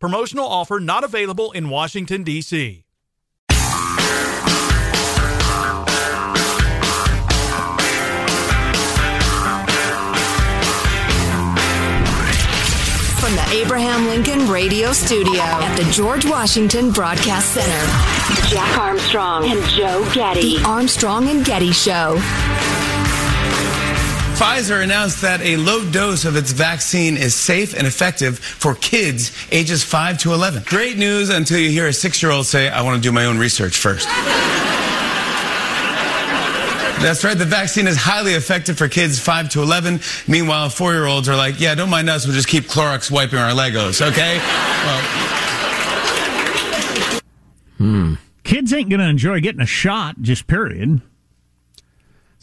Promotional offer not available in Washington, D.C. From the Abraham Lincoln Radio Studio at the George Washington Broadcast Center, Jack Armstrong and Joe Getty. The Armstrong and Getty Show. Pfizer announced that a low dose of its vaccine is safe and effective for kids ages 5 to 11. Great news until you hear a six year old say, I want to do my own research first. That's right. The vaccine is highly effective for kids 5 to 11. Meanwhile, four year olds are like, yeah, don't mind us. We'll just keep Clorox wiping our Legos, okay? Well, Hmm. Kids ain't going to enjoy getting a shot, just period.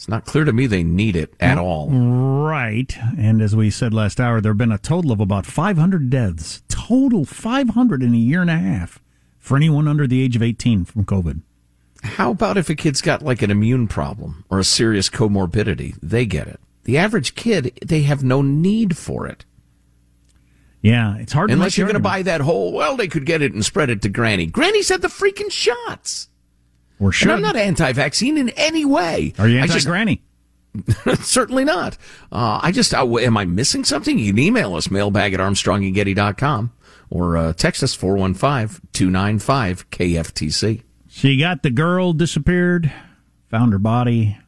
It's not clear to me they need it at all. Right. And as we said last hour, there have been a total of about 500 deaths. Total 500 in a year and a half for anyone under the age of 18 from COVID. How about if a kid's got like an immune problem or a serious comorbidity? They get it. The average kid, they have no need for it. Yeah, it's hard Unless you're going to buy that whole, well, they could get it and spread it to Granny. Granny's had the freaking shots. Or should. And I'm not anti-vaccine in any way. Are you anti-granny? Certainly not. Uh, I just, uh, am I missing something? You can email us, mailbag at armstrongandgetty.com or uh, text us 415-295-KFTC. So you got the girl disappeared, found her body.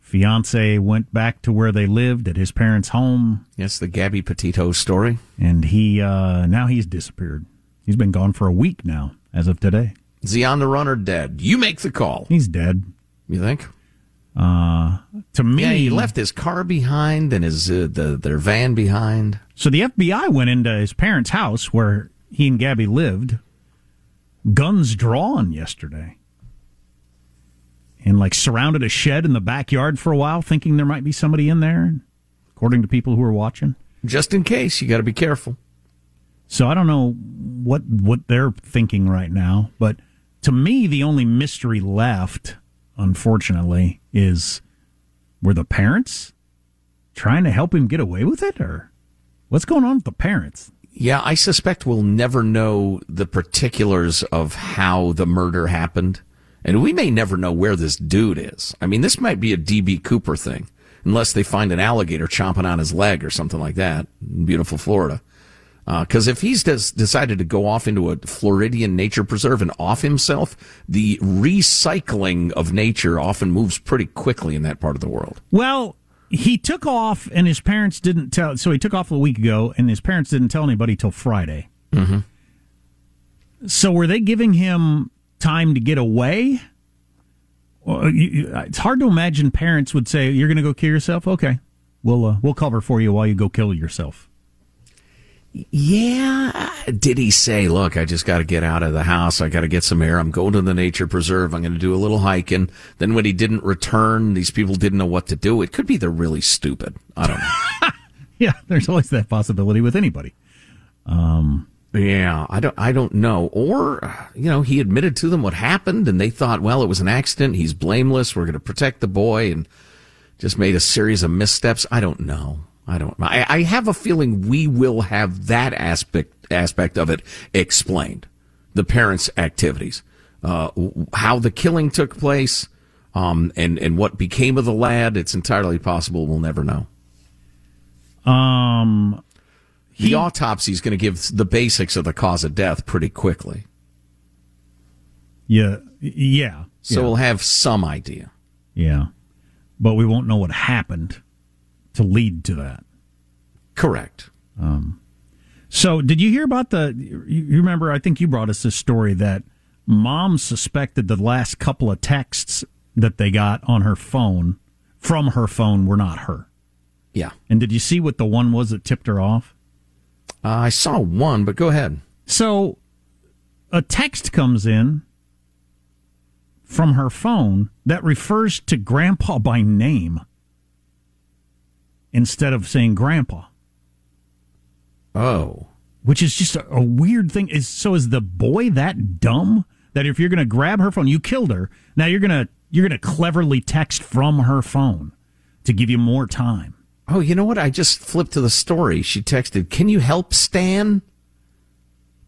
Fiance went back to where they lived at his parents' home. Yes, the Gabby Petito story. And he uh, now he's disappeared. He's been gone for a week now, as of today. Is he on the run or dead? You make the call. He's dead. You think? Uh, to me, Yeah, he left his car behind and his uh, the their van behind. So the FBI went into his parents' house where he and Gabby lived, guns drawn yesterday, and like surrounded a shed in the backyard for a while, thinking there might be somebody in there. According to people who were watching, Just in case, you got to be careful. so I don't know what what they're thinking right now, but to me, the only mystery left, unfortunately, is were the parents trying to help him get away with it, or what's going on with the parents? Yeah, I suspect we'll never know the particulars of how the murder happened. And we may never know where this dude is. I mean, this might be a DB Cooper thing, unless they find an alligator chomping on his leg or something like that in beautiful Florida. Because if he's des- decided to go off into a Floridian nature preserve and off himself, the recycling of nature often moves pretty quickly in that part of the world. Well, he took off, and his parents didn't tell. So he took off a week ago, and his parents didn't tell anybody till Friday. Mm-hmm. So were they giving him time to get away, Well, you- it's hard to imagine parents would say, "You're going to go kill yourself." Okay, we'll uh, we'll cover for you while you go kill yourself. Yeah. Did he say, look, I just got to get out of the house. I got to get some air. I'm going to the nature preserve. I'm going to do a little hiking. Then when he didn't return, these people didn't know what to do. It could be they're really stupid. I don't know. Yeah, there's always that possibility with anybody. Um, yeah, I don't, I don't know. Or, you know, he admitted to them what happened and they thought, well, it was an accident. He's blameless. We're going to protect the boy and just made a series of missteps. I don't know. I don't, I, I have a feeling we will have that aspect, aspect of it explained. The parents' activities, uh, how the killing took place, um, and, and what became of the lad. It's entirely possible we'll never know. Um, The autopsy is going to give the basics of the cause of death pretty quickly. yeah, yeah, So yeah. we'll have some idea. yeah, but we won't know what happened to lead to that. Correct. So, did you hear about the? You you remember? I think you brought us this story that mom suspected the last couple of texts that they got on her phone from her phone were not her. Yeah. And did you see what the one was that tipped her off? Uh, I saw one, but go ahead. So, a text comes in from her phone that refers to Grandpa by name instead of saying Grandpa. Oh. which is just a, a weird thing. Is so is the boy that dumb that if you're going to grab her phone, you killed her. Now you're gonna you're gonna cleverly text from her phone to give you more time. Oh, you know what? I just flipped to the story. She texted, Can you help Stan?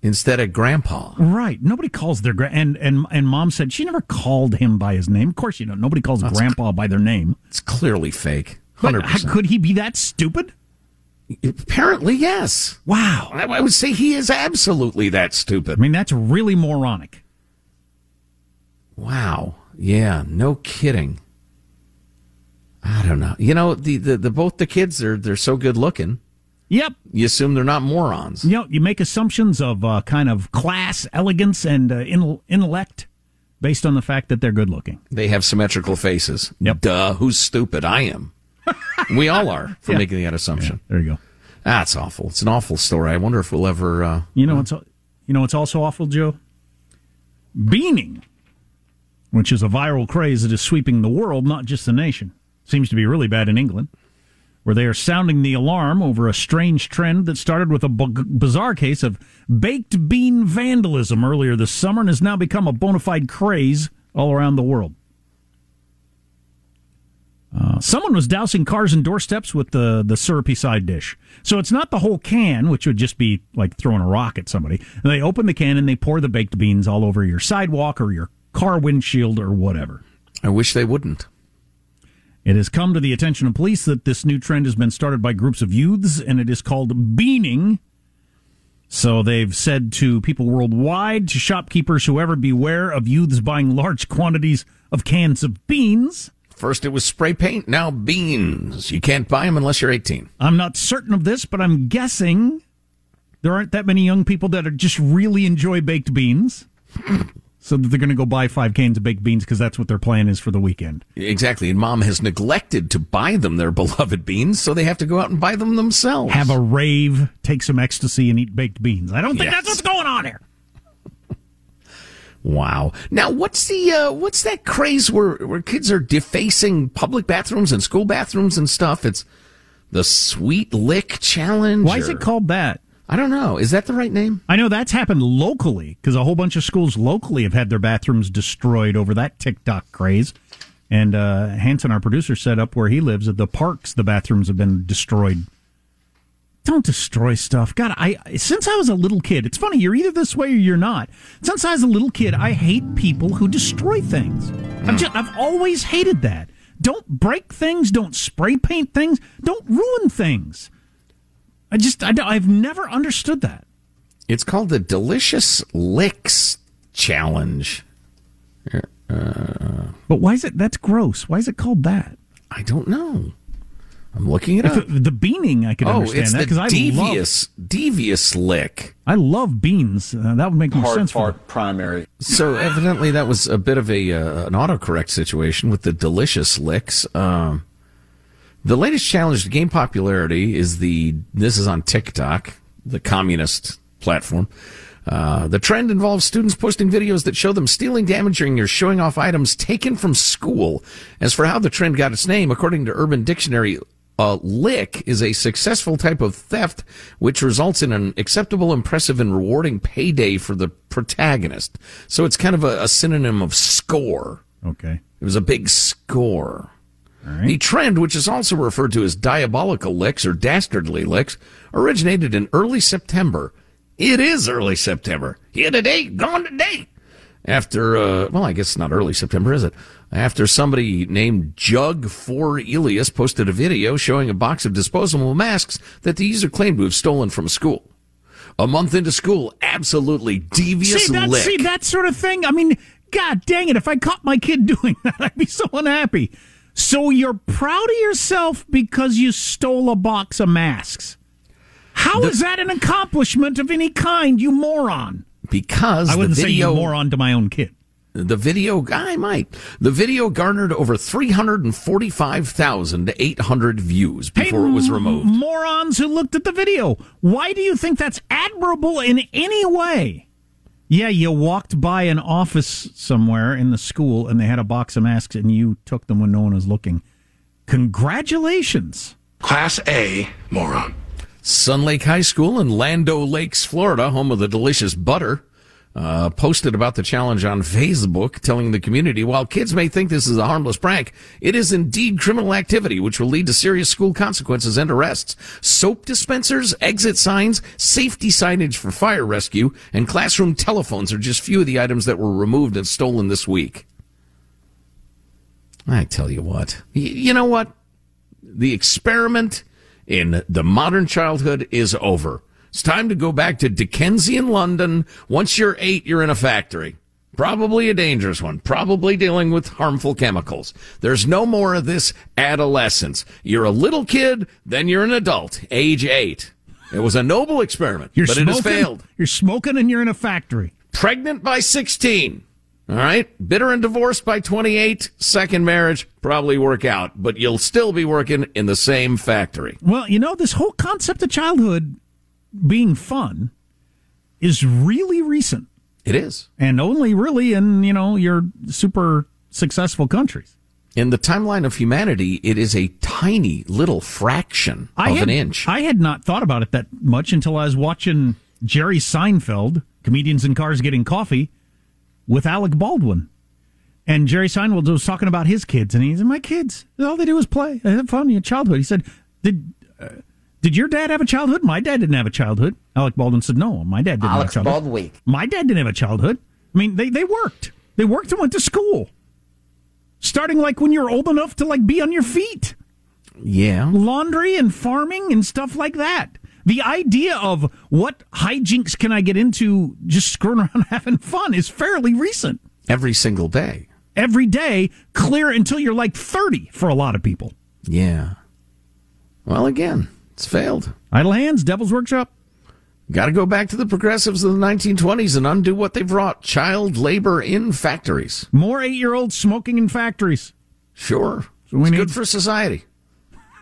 Instead of Grandpa. Right? Nobody calls their gra- and and and mom said she never called him by his name. Of course, you know nobody calls grandpa by their name. It's clearly fake. But 100%. could he be that stupid? Apparently, yes. Wow. I, would say he is absolutely that stupid. I mean, that's really moronic. Wow. Yeah, no kidding. I don't know. You know, the, the, the both the kids are they're so good looking. Yep. You assume they're not morons. You know, you make assumptions of uh, kind of class, elegance, and uh, intellect based on the fact that they're good looking. They have symmetrical faces. Yep. Duh. Who's stupid? I am. We all are for Yeah. making that assumption. There you go. That's awful. It's an awful story. I wonder if we'll ever. Uh, You know what's you know what's also awful, Joe? Beaning, which is a viral craze that is sweeping the world, not just the nation. Seems to be really bad in England, where they are sounding the alarm over a strange trend that started with a b- bizarre case of baked bean vandalism earlier this summer and has now become a bona fide craze all around the world. Uh, someone was dousing cars and doorsteps with the, the syrupy side dish. So it's not the whole can, which would just be like throwing a rock at somebody. And they open the can and they pour the baked beans all over your sidewalk or your car windshield or whatever. I wish they wouldn't. It has come to the attention of police that this new trend has been started by groups of youths and it is called beaning. So they've said to people worldwide, to shopkeepers, whoever, beware of youths buying large quantities of cans of beans. First it was spray paint, now beans. You can't buy them unless you're 18. I'm not certain of this, but I'm guessing there aren't that many young people that are just really enjoy baked beans. so that they're going to go buy five cans of baked beans because that's what their plan is for the weekend. Exactly. And mom has neglected to buy them their beloved beans, so they have to go out and buy them themselves. Have a rave, take some ecstasy, and eat baked beans. I don't think Yes. that's what's going on here. Wow. Now, what's the uh, what's that craze where where kids are defacing public bathrooms and school bathrooms and stuff? It's the sweet lick challenge. Why is or- it called that? I don't know. Is that the right name? I know that's happened locally because a whole bunch of schools locally have had their bathrooms destroyed over that TikTok craze. And uh, Hanson, our producer, set up where he lives at the parks. The bathrooms have been destroyed. Don't destroy stuff. God, I since I was a little kid, it's funny. You're either this way or you're not. Since I was a little kid, I hate people who destroy things. I've just, I've always hated that. Don't break things. Don't spray paint things. Don't ruin things. I just, I, I've never understood that. It's called the Delicious Licks Challenge. But why is it? That's gross. Why is it called that? I don't know. I'm looking at If it- the beaning, I could oh, understand it's that because I love devious, devious lick. I love beans. Uh, that would make more Hard sense for me. part primary. So evidently that was a bit of a uh, an autocorrect situation with the delicious licks. Um, the latest challenge to gain popularity is the this is on TikTok, the communist platform. Uh, the trend involves students posting videos that show them stealing, damaging, or showing off items taken from school. As for how the trend got its name, according to Urban Dictionary, a lick is a successful type of theft which results in an acceptable, impressive, and rewarding payday for the protagonist. So it's kind of a, a synonym of score. Okay. It was a big score. The trend, which is also referred to as diabolical licks or dastardly licks, originated in early September. It is early September. Here today, gone today. After, uh, well, I guess it's not early September, is it? After somebody named Jug4 Elias posted a video showing a box of disposable masks that the user claimed to have stolen from school. A month into school, absolutely devious See that, lick. see that sort of thing? I mean, god dang it, if I caught my kid doing that, I'd be so unhappy. So you're proud of yourself because you stole a box of masks. How is that an accomplishment of any kind, you moron? Because I wouldn't the say you video, moron to my own kid. The video, I might. The video garnered over 345,800 views before it was removed. Morons who looked at the video. Why do you think that's admirable in any way? Yeah, you walked by an office somewhere in the school and they had a box of masks and you took them when no one was looking. Congratulations. Class A, moron. Sun Lake High School in Land O' Lakes, Florida, home of the delicious butter, uh, posted about the challenge on Facebook, telling the community, while kids may think this is a harmless prank, it is indeed criminal activity which will lead to serious school consequences and arrests. Soap dispensers, exit signs, safety signage for fire rescue, and classroom telephones are just few of the items that were removed and stolen this week. I tell you what, you know what? The experiment in the modern childhood is over. It's time to go back to Dickensian London. Once you're eight, you're in a factory. Probably a dangerous one. Probably dealing with harmful chemicals. There's no more of this adolescence. You're a little kid, then you're an adult, age eight. It was a noble experiment, You're but smoking, it has failed. You're smoking and you're in a factory. Pregnant by 16. All right. Bitter and divorced by 28. Second marriage, probably work out, but you'll still be working in the same factory. Well, you know, this whole concept of childhood being fun is really recent It is. and only really in, you know, your super successful countries. In the timeline of humanity, it is a tiny little fraction I of had, an inch. I had not thought about it that much until I was watching Jerry Seinfeld, Comedians in Cars Getting Coffee, with Alec Baldwin. And Jerry Seinfeld was talking about his kids, and he said, "My kids, all they do is play. They have fun in your childhood." He said, "Did uh, did your dad have a childhood? My dad didn't have a childhood." Alec Baldwin said, "No, my dad didn't Alex have a childhood. Baldwin. My dad didn't have a childhood. I mean, they they worked. They worked and went to school, starting like when you're old enough to like be on your feet." yeah. laundry and farming and stuff like that. The idea of what hijinks can I get into just screwing around having fun is fairly recent. Every single day. Every day, clear until you're like 30 for a lot of people. Yeah. Well, again, it's failed. Idle hands, Devil's Workshop. Got to go back to the progressives of the 1920s and undo what they've wrought child labor in factories. More eight year olds smoking in factories. Sure. So we it's need- good for society.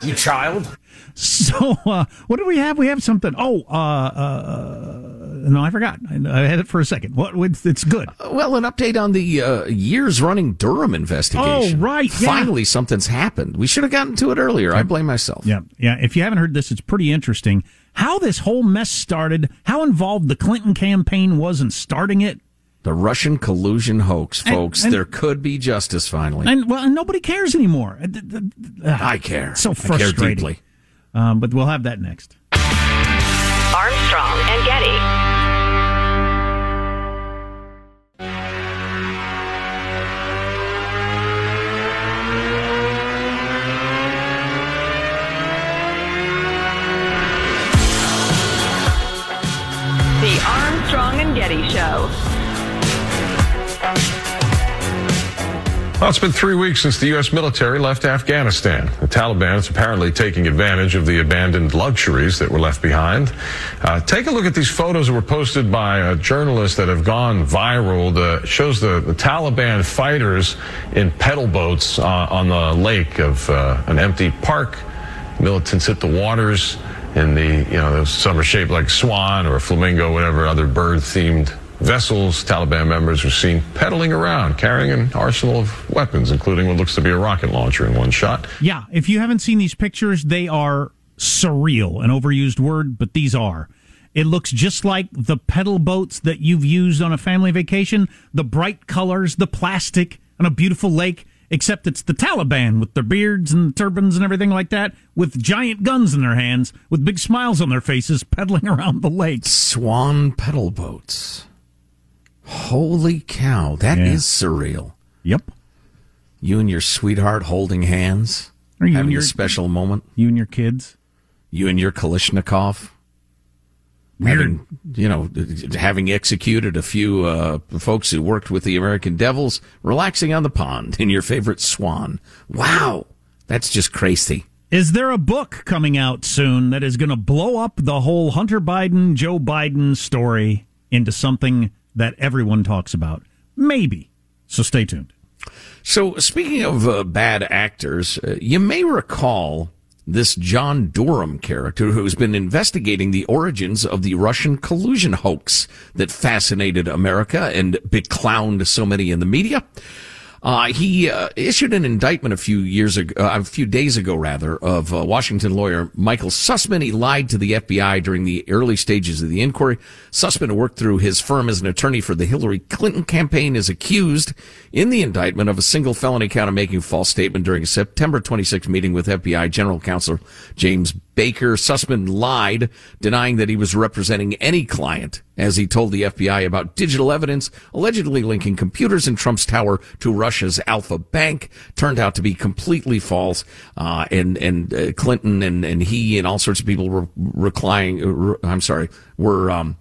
You child. So, uh, what do we have? We have something. Oh, uh, uh, no, I forgot. I, I had it for a second. What? It's, it's good. Well, an update on the uh, years running Durham investigation. Oh, right, yeah. Finally, something's happened. We should have gotten to it earlier. I blame myself. Yeah, yeah. If you haven't heard this, it's pretty interesting how this whole mess started, how involved the Clinton campaign was in starting it, The Russian collusion hoax, folks. and- there could be justice finally. and well, and nobody cares anymore. Uh, I care. So I care frustrating. deeply. Um, but we'll have that next. Armstrong and Getty. Well, it's been three weeks since the U.S. military left Afghanistan. The Taliban is apparently taking advantage of the abandoned luxuries that were left behind. Uh, take a look at these photos that were posted by a journalist that have gone viral. The shows the, the Taliban fighters in pedal boats uh, on the lake of uh, an empty park. Militants hit the waters, and the you know some are shaped like swan or flamingo, whatever other bird-themed vessels. Taliban members are seen pedaling around, carrying an arsenal of weapons, including what looks to be a rocket launcher in one shot. Yeah, if you haven't seen these pictures, they are surreal, an overused word, but these are. It looks just like the pedal boats that you've used on a family vacation, the bright colors, the plastic, on a beautiful lake, except it's the Taliban with their beards and turbans and everything like that, with giant guns in their hands, with big smiles on their faces, pedaling around the lake. Swan pedal boats. Holy cow, that Yeah. is surreal. Yep. You and your sweetheart holding hands, Or you having your- a special moment. You and your kids. You and your Kalashnikov. Having, you know, having executed a few uh, folks who worked with the American Devils, relaxing on the pond in your favorite swan. Wow, that's just crazy. Is there a book coming out soon that is going to blow up the whole Hunter Biden, Joe Biden story into something that everyone talks about? Maybe. So stay tuned. So, speaking of uh, bad actors, uh, you may recall this John Durham character who's been investigating the origins of the Russian collusion hoax that fascinated America and beclowned so many in the media. Uh, he uh, issued an indictment a few years ago, uh, a few days ago, rather, of uh, Washington lawyer Michael Sussmann. He lied to the FBI during the early stages of the inquiry. Sussmann, worked through his firm as an attorney for the Hillary Clinton campaign, is accused in the indictment of a single felony count of making a false statement during a September 26 meeting with FBI General Counsel James Baker. Sussmann lied, denying that he was representing any client as he told the FBI about digital evidence allegedly linking computers in Trump's tower to Russia's Alfa Bank. Turned out to be completely false. Uh, and, and uh, Clinton and, and he and all sorts of people were reclining, uh, I'm sorry, were, um,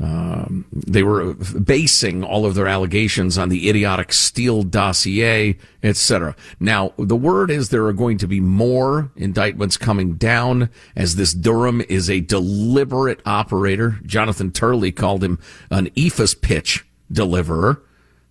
um, they were basing all of their allegations on the idiotic Steele dossier, etc. Now, the word is there are going to be more indictments coming down as this Durham is a deliberate operator. Jonathan Turley called him an Eephus pitch deliverer.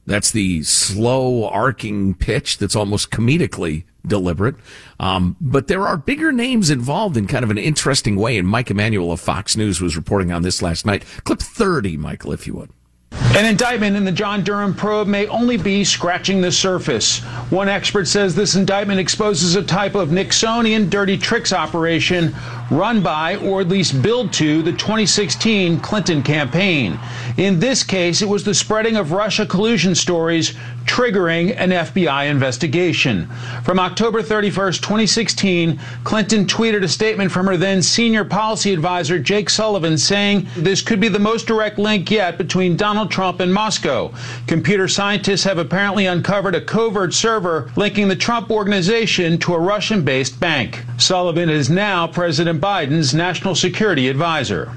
That's the slow arcing pitch that's almost comedically deliberate. Um, but there are bigger names involved in kind of an interesting way. And Mike Emanuel of Fox News was reporting on this last night. Clip 30, Michael, if you would. An indictment in the John Durham probe may only be scratching the surface. One expert says this indictment exposes a type of Nixonian dirty tricks operation run by, or at least billed to, the 2016 Clinton campaign. In this case, it was the spreading of Russia collusion stories triggering an FBI investigation. From October 31st, 2016, Clinton tweeted a statement from her then senior policy advisor, Jake Sullivan, saying this could be the most direct link yet between Donald Trump and Moscow. Computer scientists have apparently uncovered a covert server linking the Trump organization to a Russian based bank. Sullivan is now President Biden's national security advisor.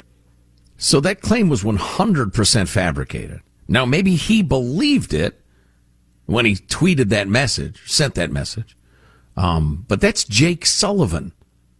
So that claim was 100% fabricated. Now, maybe he believed it when he tweeted that message, sent that message. Um, but that's Jake Sullivan.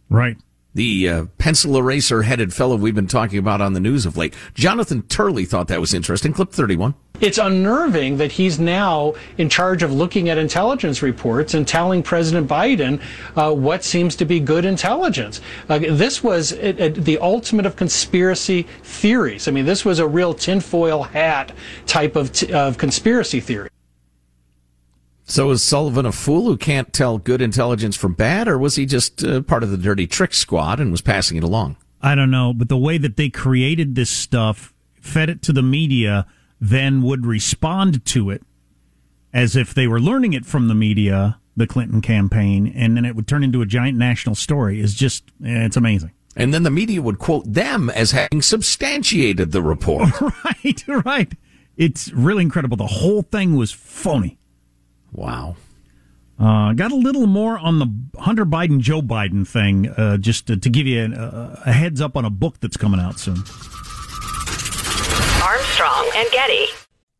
Right. The uh, pencil eraser headed fellow we've been talking about on the news of late. Jonathan Turley thought that was interesting. Clip 31. It's unnerving that he's now in charge of looking at intelligence reports and telling President Biden uh, what seems to be good intelligence. Uh, this was uh, uh, the ultimate of conspiracy theories. I mean, this was a real tinfoil hat type of, t- of conspiracy theory. So is Sullivan a fool who can't tell good intelligence from bad, or was he just uh, part of the dirty trick squad and was passing it along? I don't know, but the way that they created this stuff, fed it to the media, then would respond to it as if they were learning it from the media, the Clinton campaign, and then it would turn into a giant national story is just, eh, it's amazing. And then the media would quote them as having substantiated the report. right, right. It's really incredible. The whole thing was phony. Wow. Uh, got a little more on the Hunter Biden, Joe Biden thing, uh, just to, to give you a, a heads up on a book that's coming out soon. Armstrong and Getty.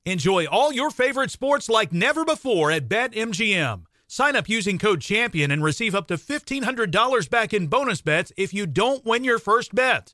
Enjoy all your favorite sports like never before at BetMGM. Sign up using code CHAMPION and receive up to $1,500 back in bonus bets if you don't win your first bet.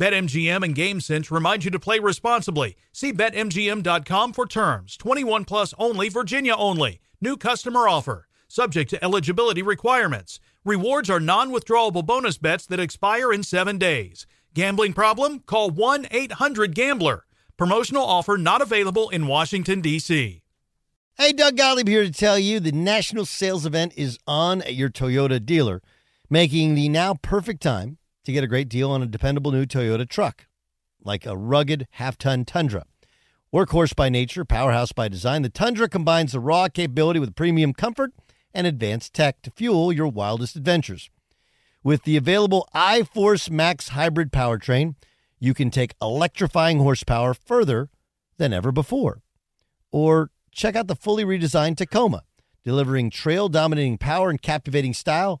BetMGM and GameSense remind you to play responsibly. See BetMGM.com for terms. 21 plus only, Virginia only. New customer offer. Subject to eligibility requirements. Rewards are non withdrawable bonus bets that expire in seven days. Gambling problem? Call 1 800 Gambler. Promotional offer not available in Washington, D.C. Hey, Doug Gottlieb here to tell you the national sales event is on at your Toyota dealer, making the now perfect time to get a great deal on a dependable new Toyota truck, like a rugged half ton Tundra. Workhorse by nature, powerhouse by design, the Tundra combines the raw capability with premium comfort and advanced tech to fuel your wildest adventures. With the available iForce Max hybrid powertrain, you can take electrifying horsepower further than ever before. Or check out the fully redesigned Tacoma, delivering trail dominating power and captivating style.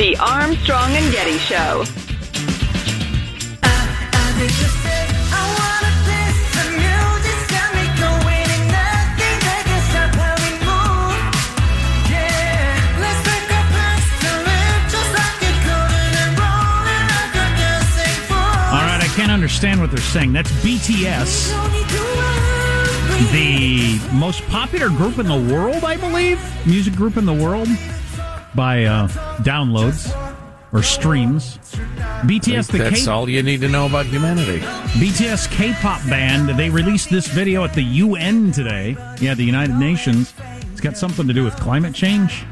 The Armstrong and Getty Show. All right, I can't understand what they're saying. That's BTS, the most popular group in the world, I believe, music group in the world by uh, downloads or streams. BTS, the That's K- all you need to know about humanity. BTS K-pop band. They released this video at the UN today. Yeah, the United Nations. It's got something to do with climate change.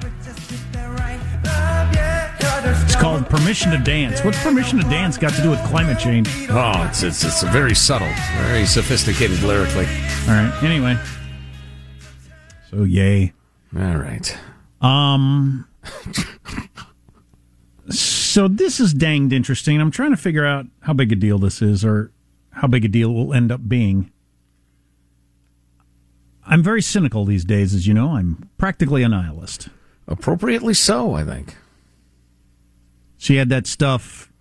It's called Permission to Dance. What's Permission to Dance got to do with climate change? Oh, it's it's it's very subtle, very sophisticated lyrically. All right. Anyway, so yay. All right. Um. So this is danged interesting. I'm trying to figure out how big a deal this is, or how big a deal it will end up being. I'm very cynical these days, as you know. I'm practically a nihilist. Appropriately so, I think. She had that stuff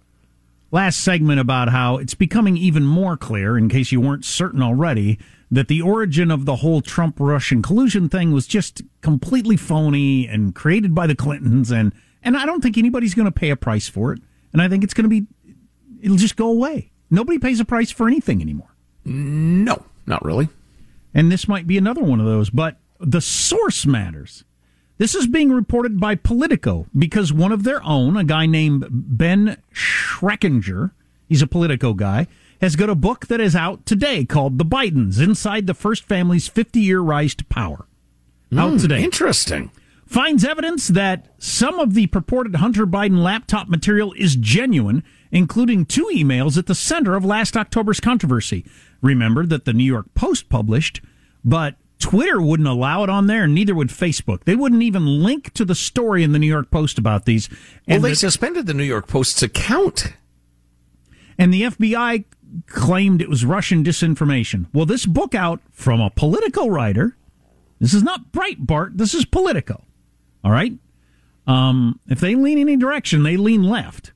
last segment about how it's becoming even more clear, in case you weren't certain already, that the origin of the whole Trump Russian collusion thing was just completely phony and created by the Clintons. And, and I don't think anybody's going to pay a price for it. And I think it's going to be, it'll just go away. Nobody pays a price for anything anymore. No, not really. And this might be another one of those, but the source matters. This is being reported by Politico because one of their own, a guy named Ben Schreckinger, he's a Politico guy, has got a book that is out today called The Bidens Inside the First Family's 50 Year Rise to Power. Out Hmm, today. Interesting. Finds evidence that some of the purported Hunter Biden laptop material is genuine, including two emails at the center of last October's controversy. Remember that the New York Post published, but Twitter wouldn't allow it on there, and neither would Facebook. They wouldn't even link to the story in the New York Post about these. Well, And they the- suspended the New York Post's account. and the FBI claimed it was Russian disinformation. Well, this book out from a political writer This is not Breitbart. This is Politico. All right. Um, if they lean any direction, they lean left,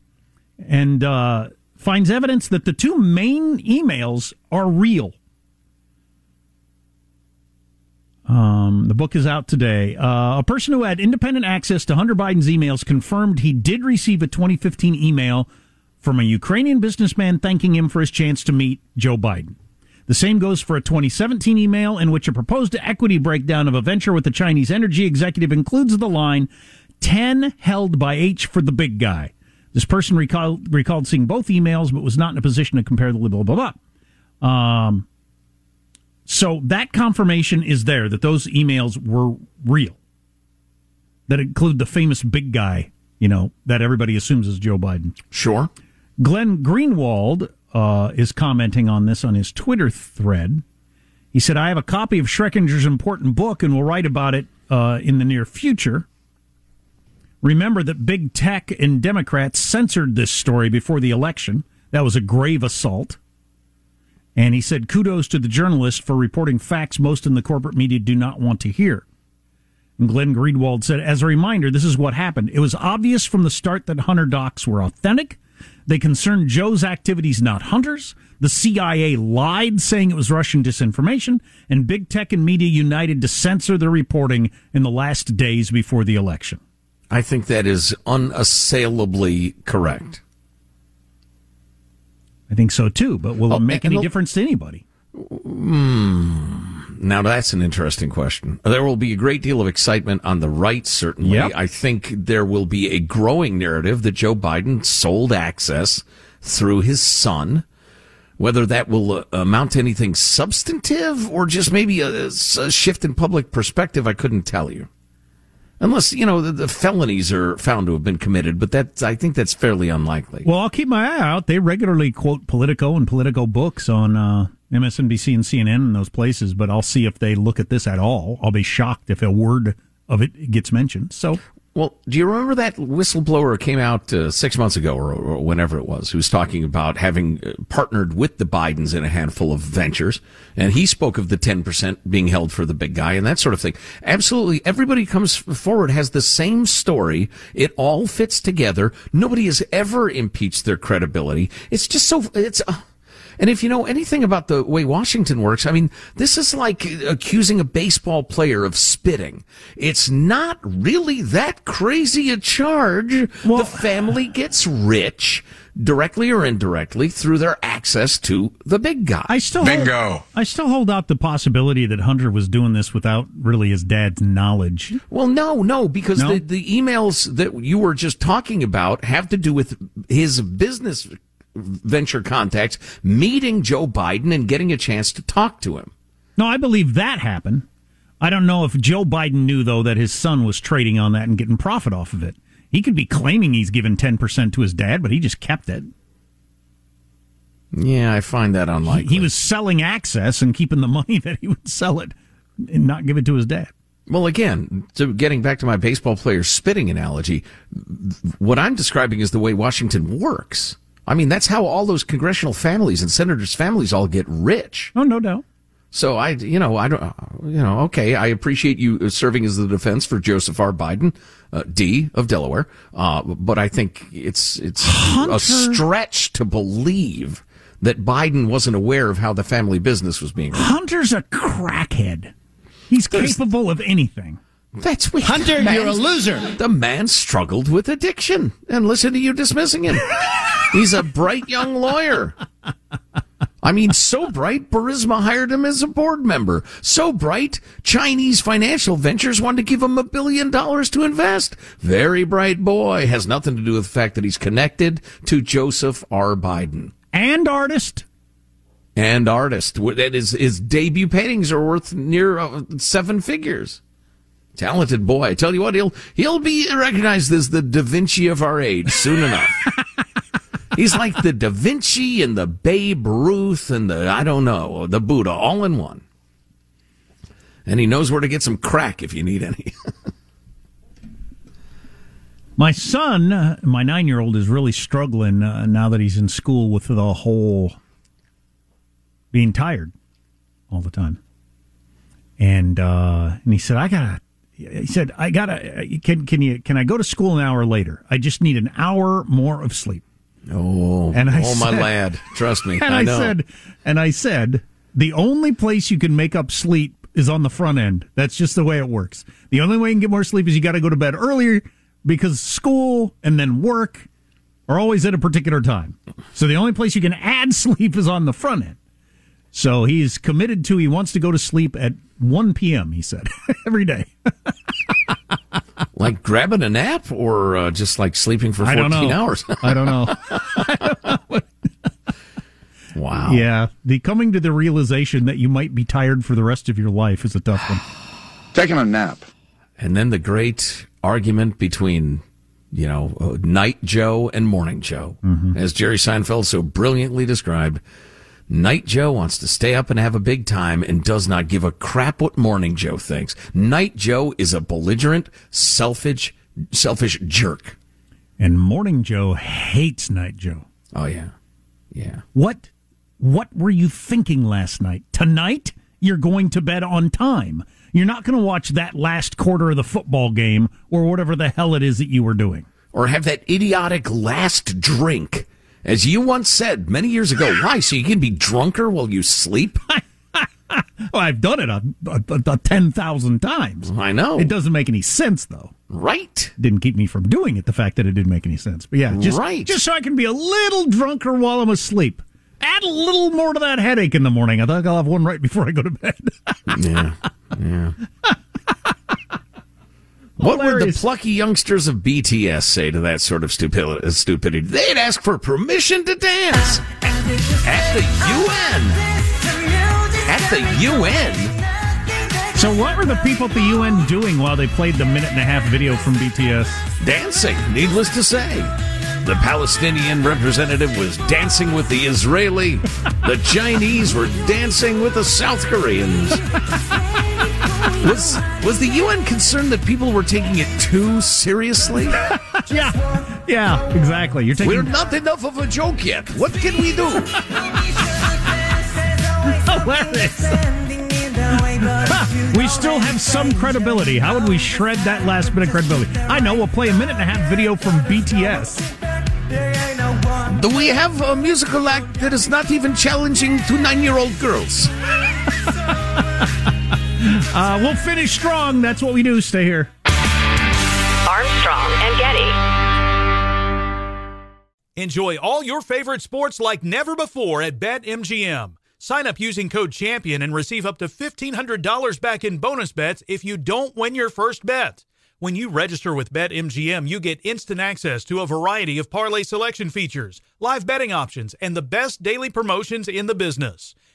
and uh, finds evidence that the two main emails are real. Um, the book is out today. Uh, a person who had independent access to Hunter Biden's emails confirmed he did receive a 2015 email from a Ukrainian businessman thanking him for his chance to meet Joe Biden. The same goes for a 2017 email in which a proposed equity breakdown of a venture with a Chinese energy executive includes the line 10 held by H for the big guy. This person recalled, recalled seeing both emails but was not in a position to compare the blah, blah, blah. Um, so that confirmation is there that those emails were real. That include the famous big guy, you know, that everybody assumes is Joe Biden. Sure. Glenn Greenwald uh, is commenting on this on his Twitter thread. He said, I have a copy of Schreckinger's important book and will write about it uh, in the near future. Remember that big tech and Democrats censored this story before the election. That was a grave assault. And he said, kudos to the journalist for reporting facts most in the corporate media do not want to hear. And Glenn Greenwald said, as a reminder, this is what happened. It was obvious from the start that Hunter docs were authentic. They concerned Joe's activities, not Hunter's. The CIA lied, saying it was Russian disinformation, and big tech and media united to censor the reporting in the last days before the election. I think that is unassailably correct. I think so too, but will Oh, it make any the- difference to anybody? Hmm. Now that's an interesting question. There will be a great deal of excitement on the right, certainly. Yep. I think there will be a growing narrative that Joe Biden sold access through his son. Whether that will uh, amount to anything substantive or just maybe a, a shift in public perspective, I couldn't tell you. Unless, you know, the, the felonies are found to have been committed, but that, I think that's fairly unlikely. Well, I'll keep my eye out. They regularly quote Politico and Politico books on uh, MSNBC and CNN and those places, but I'll see if they look at this at all. I'll be shocked if a word of it gets mentioned. So, Well, do you remember that whistleblower came out uh, six months ago or, or whenever it was, who was talking about having uh, partnered with the Bidens in a handful of ventures, and he spoke of the ten percent being held for the big guy and that sort of thing. Absolutely, everybody comes forward has the same story. It all fits together. Nobody has ever impeached their credibility. It's just so it's. Uh, and if you know anything about the way Washington works, I mean, this is like accusing a baseball player of spitting. It's not really that crazy a charge. the family gets rich directly or indirectly through their access to the big guy. I still Hold, I still hold out the possibility that Hunter was doing this without really his dad's knowledge. Well, no, no, because No? The, the emails that you were just talking about have to do with his business venture contacts meeting Joe Biden and getting a chance to talk to him. No, I believe that happened. I don't know if Joe Biden knew though that his son was trading on that and getting profit off of it. He could be claiming he's given ten percent to his dad, but he just kept it. Yeah, I find that unlikely. He, he was selling access and keeping the money that he would sell it and not give it to his dad. Well, again, so getting back to my baseball player spitting analogy, what I'm describing is the way Washington works. I mean, that's how all those congressional families and senators' families all get rich. Oh, no doubt. So I, you know, I don't, you know, okay, I appreciate you serving as the defense for Joseph R. Biden, uh, D of Delaware, uh, but I think it's it's Hunter- a stretch to believe that Biden wasn't aware of how the family business was being run. Hunter's a crackhead. He's capable of anything. That's what Hunter, man- you're a loser. The man struggled with addiction, and listen to you dismissing him. He's a bright young lawyer. I mean, so bright, Burisma hired him as a board member. So bright, Chinese financial ventures wanted to give him a billion dollars to invest. Very bright boy. Has nothing to do with the fact that he's connected to Joseph R. Biden. And artist. And artist. That is, his debut paintings are worth near uh, seven figures. Talented boy. I tell you what, he'll, he'll be recognized as the Da Vinci of our age soon enough. He's like the Da Vinci and the Babe Ruth and the, I don't know, the Buddha all in one. And he knows where to get some crack if you need any. My son, uh, my nine year old, is really struggling uh, now that he's in school with the whole being tired all the time. and uh, and he said, "I gotta." He said, "I gotta. Can can you can I go to school an hour later? I just need an hour more of sleep." Oh, And I oh, my lad, trust me, And I I, said, and I said, the only place you can make up sleep is on the front end. That's just the way it works. The only way you can get more sleep is you got to go to bed earlier because school and then work are always at a particular time. So the only place you can add sleep is on the front end. So he's committed to, he wants to go to sleep at 1 p.m., he said, every day. Like grabbing a nap or uh, just like sleeping for I don't 14 know. hours. I don't know. wow. Yeah. The coming to the realization that you might be tired for the rest of your life is a tough one. Taking a nap. And then the great argument between, you know, uh, Night Joe and Morning Joe. Mm-hmm. As Jerry Seinfeld so brilliantly described, Night Joe wants to stay up and have a big time and does not give a crap what Morning Joe thinks. Night Joe is a belligerent, selfish, selfish jerk. And Morning Joe hates Night Joe. Oh yeah. Yeah. What what were you thinking last night? Tonight you're going to bed on time. You're not going to watch that last quarter of the football game or whatever the hell it is that you were doing. Or have that idiotic last drink. As you once said many years ago, why? So you can be drunker while you sleep? Well, I've done it a, a, a, a 10,000 times. I know. It doesn't make any sense, though. Right. Didn't keep me from doing it, the fact that it didn't make any sense. But yeah, just, Right. just so I can be a little drunker while I'm asleep. Add a little more to that headache in the morning. I think I'll have one right before I go to bed. yeah. Yeah. What would the plucky youngsters of BTS say to that sort of stupidity? stupidity? They'd ask for permission to dance at the UN. At the UN, So, what were the people at the UN doing while they played the minute and a half video from BTS? dancing. Needless to say, the Palestinian representative was dancing with the Israeli. The Chinese were dancing with the South Koreans. Was was the UN concerned that people were taking it too seriously? Yeah, yeah, exactly. You're taking We're not enough of a joke yet. What can we do? hilarious. we still have some credibility. How would we shred that last bit of credibility? I know. We'll play a minute and a half video from BTS. Do we have a musical act that is not even challenging to nine-year-old girls? Uh, we'll finish strong. That's what we do. Stay here. Armstrong and Getty. Enjoy all your favorite sports like never before at BetMGM. Sign up using code CHAMPION and receive up to $1,500 back in bonus bets if you don't win your first bet. When you register with BetMGM, you get instant access to a variety of parlay selection features, live betting options, and the best daily promotions in the business.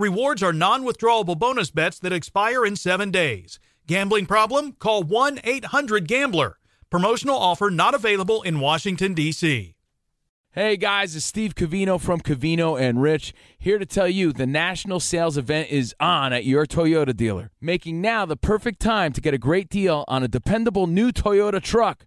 Rewards are non withdrawable bonus bets that expire in seven days. Gambling problem? Call 1 800 Gambler. Promotional offer not available in Washington, D.C. Hey guys, it's Steve Covino from Covino and Rich here to tell you the national sales event is on at your Toyota dealer, making now the perfect time to get a great deal on a dependable new Toyota truck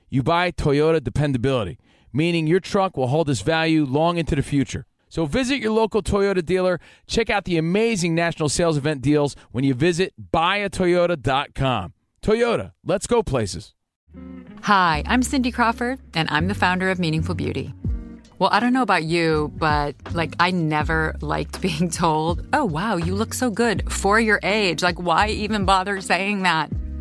you buy Toyota dependability, meaning your truck will hold its value long into the future. So visit your local Toyota dealer. Check out the amazing national sales event deals when you visit buyatoyota.com. Toyota, let's go places. Hi, I'm Cindy Crawford, and I'm the founder of Meaningful Beauty. Well, I don't know about you, but like, I never liked being told, oh, wow, you look so good for your age. Like, why even bother saying that?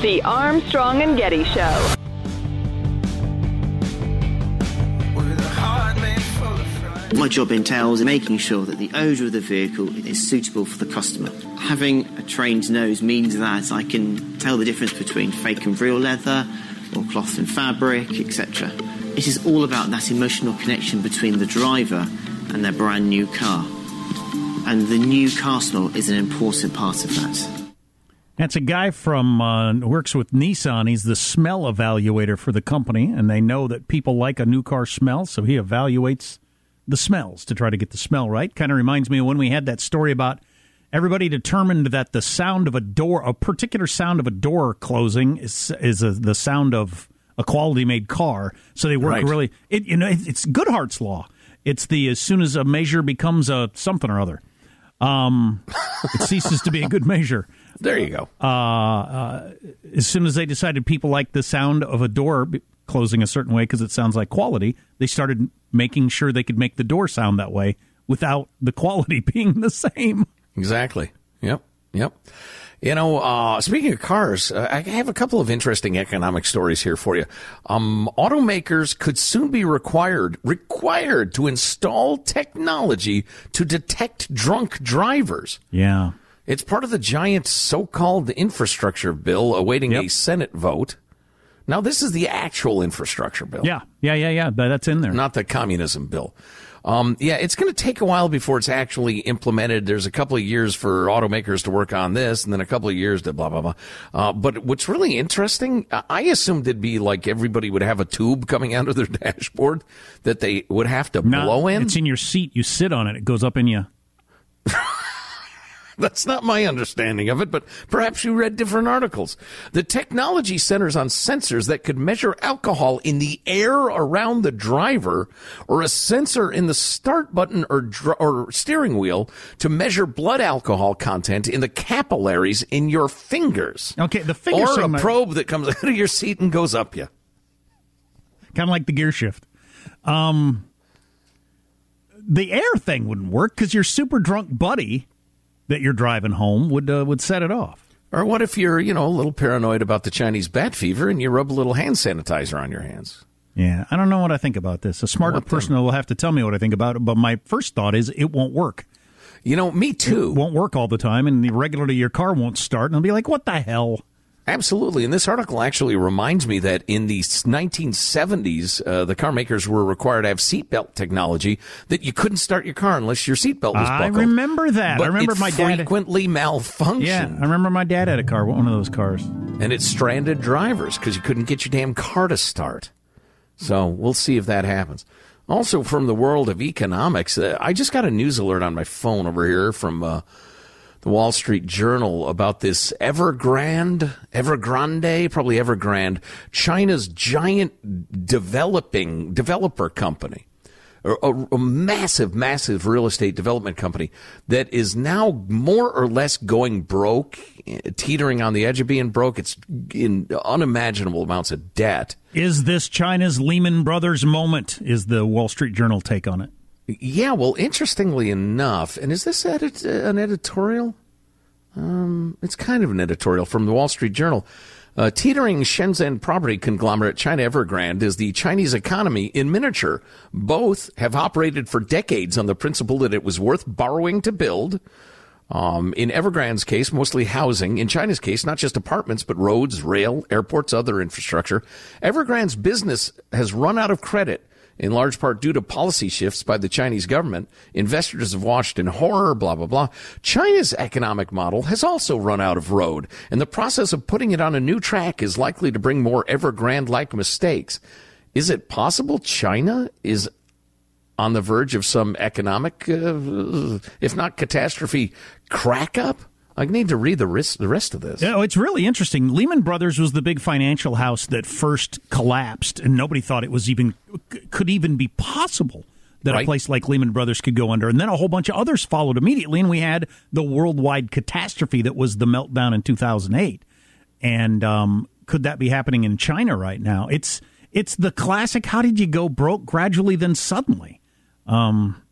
The Armstrong and Getty Show. My job entails making sure that the odour of the vehicle is suitable for the customer. Having a trained nose means that I can tell the difference between fake and real leather, or cloth and fabric, etc. It is all about that emotional connection between the driver and their brand new car. And the new car smell is an important part of that. That's a guy from uh, works with Nissan. He's the smell evaluator for the company, and they know that people like a new car smell, so he evaluates the smells to try to get the smell right. Kind of reminds me of when we had that story about everybody determined that the sound of a door, a particular sound of a door closing, is is a, the sound of a quality made car. So they work Right. really. It, you know, it, it's Goodhart's law. It's the as soon as a measure becomes a something or other, um, it ceases to be a good measure. There you go. Uh, uh, as soon as they decided people like the sound of a door closing a certain way because it sounds like quality, they started making sure they could make the door sound that way without the quality being the same. Exactly. Yep. Yep. You know, uh, speaking of cars, uh, I have a couple of interesting economic stories here for you. Um, automakers could soon be required required to install technology to detect drunk drivers. Yeah. It's part of the giant so-called infrastructure bill awaiting a Senate vote. Now, this is the actual infrastructure bill. Yeah, yeah, yeah, yeah. That's in there. Not the communism bill. Um, yeah, it's going to take a while before it's actually implemented. There's a couple of years for automakers to work on this, and then a couple of years to blah blah blah. Uh, but what's really interesting, I- assumed it'd be like everybody would have a tube coming out of their dashboard that they would have to blow in. It's in your seat. You sit on it. It goes up in you. That's not my understanding of it, but perhaps you read different articles. The technology centers on sensors that could measure alcohol in the air around the driver or a sensor in the start button or, dr- or steering wheel to measure blood alcohol content in the capillaries in your fingers. Okay, the finger Or a segment- probe that comes out of your seat and goes up you. kind of like the gear shift. Um, the air thing wouldn't work because your super drunk buddy that you're driving home would uh, would set it off. Or what if you're, you know, a little paranoid about the Chinese bat fever and you rub a little hand sanitizer on your hands? Yeah, I don't know what I think about this. A smarter What person will have to tell me what I think about it. But my first thought is it won't work. You know, me too. It won't work all the time, and the regularly your car won't start, and I'll be like, "What the hell?" Absolutely. And this article actually reminds me that in the 1970s, uh, the car makers were required to have seatbelt technology that you couldn't start your car unless your seatbelt was buckled. I remember that. But I remember my dad frequently malfunctioned. Yeah, I remember my dad had a car, one of those cars. And it stranded drivers because you couldn't get your damn car to start. So we'll see if that happens. Also, from the world of economics, uh, I just got a news alert on my phone over here from uh, the Wall Street Journal about this Evergrande, Evergrande, probably Evergrande, China's giant developing developer company. A, a- massive, massive real estate development company that is now more or less going broke, teetering on the edge of being broke. It's in unimaginable amounts of debt. Is this China's Lehman Brothers moment? Is the Wall Street Journal take on it? Yeah, well, interestingly enough, and is this edit- an editorial? Um, it's kind of an editorial from the Wall Street Journal. Uh, teetering Shenzhen property conglomerate China Evergrande is the Chinese economy in miniature. Both have operated for decades on the principle that it was worth borrowing to build. Um, in Evergrande's case, mostly housing. In China's case, not just apartments, but roads, rail, airports, other infrastructure. Evergrande's business has run out of credit, in large part due to policy shifts by the Chinese government. Investors have watched in horror, blah, blah, blah. China's economic model has also run out of road, and the process of putting it on a new track is likely to bring more Evergrande-like mistakes. Is it possible China is on the verge of some economic, uh, if not catastrophe, crack up? I need to read the rest, the rest of this. Yeah, oh, it's really interesting. Lehman Brothers was the big financial house that first collapsed, and nobody thought it was even could even be possible that Right. a place like Lehman Brothers could go under. And then a whole bunch of others followed immediately, and we had the worldwide catastrophe that was the meltdown in 2008. And um, could that be happening in China right now? It's it's the classic. How did you go broke gradually, then suddenly? Um,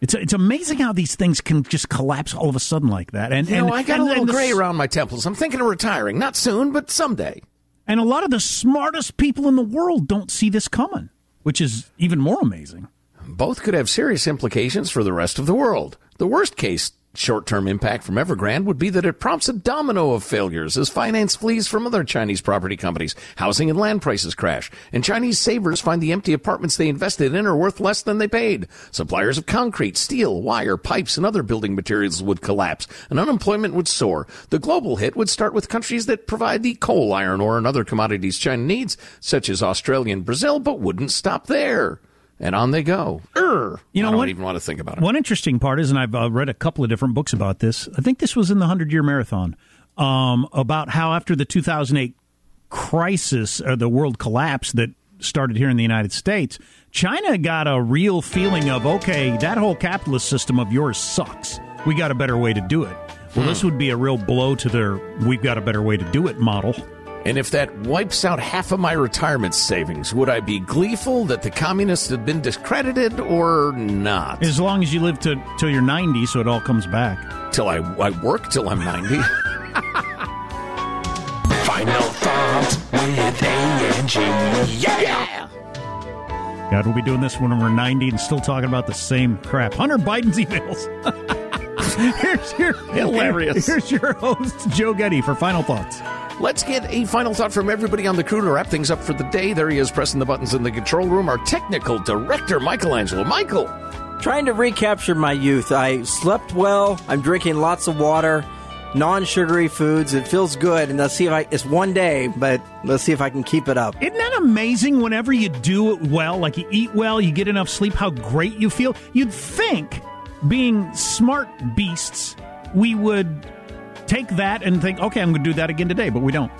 it's it's amazing how these things can just collapse all of a sudden like that. And You and know, I got and- a little and the gray around my temples. I'm thinking of retiring. Not soon, but someday. And a lot of the smartest people in the world don't see this coming, which is even more amazing. Both could have serious implications for the rest of the world. The worst case short term impact from Evergrande would be that it prompts a domino of failures as finance flees from other Chinese property companies, housing and land prices crash, and Chinese savers find the empty apartments they invested in are worth less than they paid. Suppliers of concrete, steel, wire, pipes, and other building materials would collapse, and unemployment would soar. The global hit would start with countries that provide the coal, iron ore, and other commodities China needs, such as Australia and Brazil, but wouldn't stop there. And on they go. Urgh. You know I don't what? even want to think about it. One interesting part is, and I've uh, read a couple of different books about this. I think this was in the Hundred Year Marathon um, about how after the 2008 crisis, or the world collapse that started here in the United States, China got a real feeling of okay, that whole capitalist system of yours sucks. We got a better way to do it. Well, this would be a real blow to their "we've got a better way to do it" model. And if that wipes out half of my retirement savings, would I be gleeful that the communists have been discredited or not? As long as you live to till you're 90, so it all comes back. Till I, I work till I'm 90. Final thoughts with A and G. Yeah. God, we'll be doing this when we're 90 and still talking about the same crap. Hunter Biden's emails. here's your Hilarious. Here's your host, Joe Getty, for final thoughts. Let's get a final thought from everybody on the crew to wrap things up for the day. There he is, pressing the buttons in the control room. Our technical director, Michelangelo. Michael. Trying to recapture my youth. I slept well. I'm drinking lots of water, non-sugary foods. It feels good, and let's see if I. It's one day, but let's see if I can keep it up. Isn't that amazing whenever you do it well, like you eat well, you get enough sleep, how great you feel? You'd think, being smart beasts, we would take that and think, okay, I'm going to do that again today, but we don't.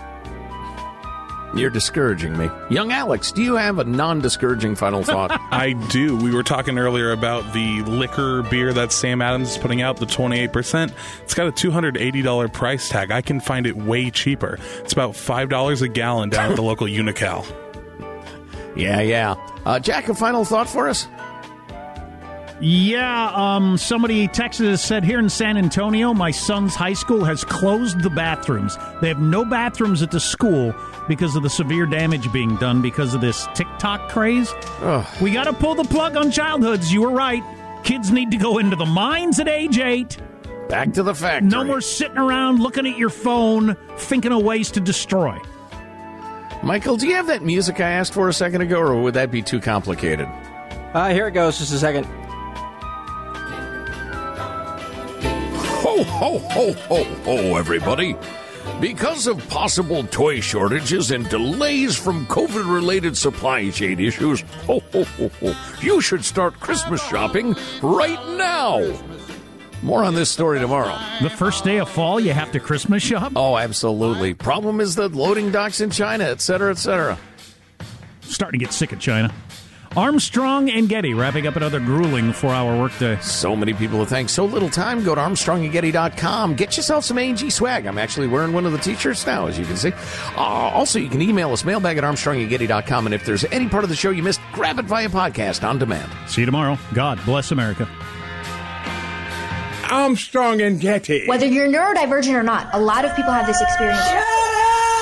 You're discouraging me. Young Alex, do you have a non discouraging final thought? I do. We were talking earlier about the liquor beer that Sam Adams is putting out, the 28%. It's got a $280 price tag. I can find it way cheaper. It's about $5 a gallon down at the local Unocal. Yeah, yeah. Uh, Jack, a final thought for us? Yeah, um, somebody texted us said here in San Antonio, my son's high school has closed the bathrooms. They have no bathrooms at the school because of the severe damage being done because of this TikTok craze. We got to pull the plug on childhoods. You were right. Kids need to go into the mines at age eight. Back to the factory. No more sitting around looking at your phone, thinking of ways to destroy. Michael, do you have that music I asked for a second ago, or would that be too complicated? Uh, here it goes. Just a second. Ho, ho, ho, ho, ho, everybody. Because of possible toy shortages and delays from COVID related supply chain issues, ho, ho, ho, ho, you should start Christmas shopping right now. More on this story tomorrow. The first day of fall, you have to Christmas shop? Oh, absolutely. Problem is the loading docks in China, et cetera, et cetera. Starting to get sick of China. Armstrong and Getty wrapping up another grueling four hour workday. So many people to thank. So little time. Go to ArmstrongandGetty.com. Get yourself some A&G swag. I'm actually wearing one of the t-shirts now, as you can see. Uh, also, you can email us, mailbag at ArmstrongandGetty.com. And if there's any part of the show you missed, grab it via podcast on demand. See you tomorrow. God bless America. Armstrong and Getty. Whether you're neurodivergent or not, a lot of people have this experience.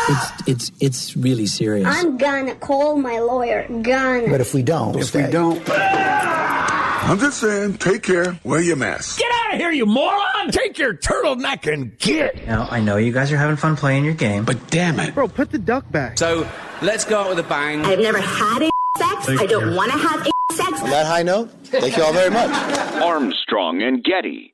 It's it's it's really serious. I'm gonna call my lawyer. Gonna. But if we don't, If we don't. I'm just saying, take care, wear your mask. Get out of here, you moron! Take your turtleneck and get. Now I know you guys are having fun playing your game, But damn it. Bro, put the duck back. So let's go out with a bang. I've never had a sex. I don't want to have a sex. On that high note, thank you all very much. Armstrong and Getty.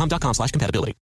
Dexcom.com slash compatibility.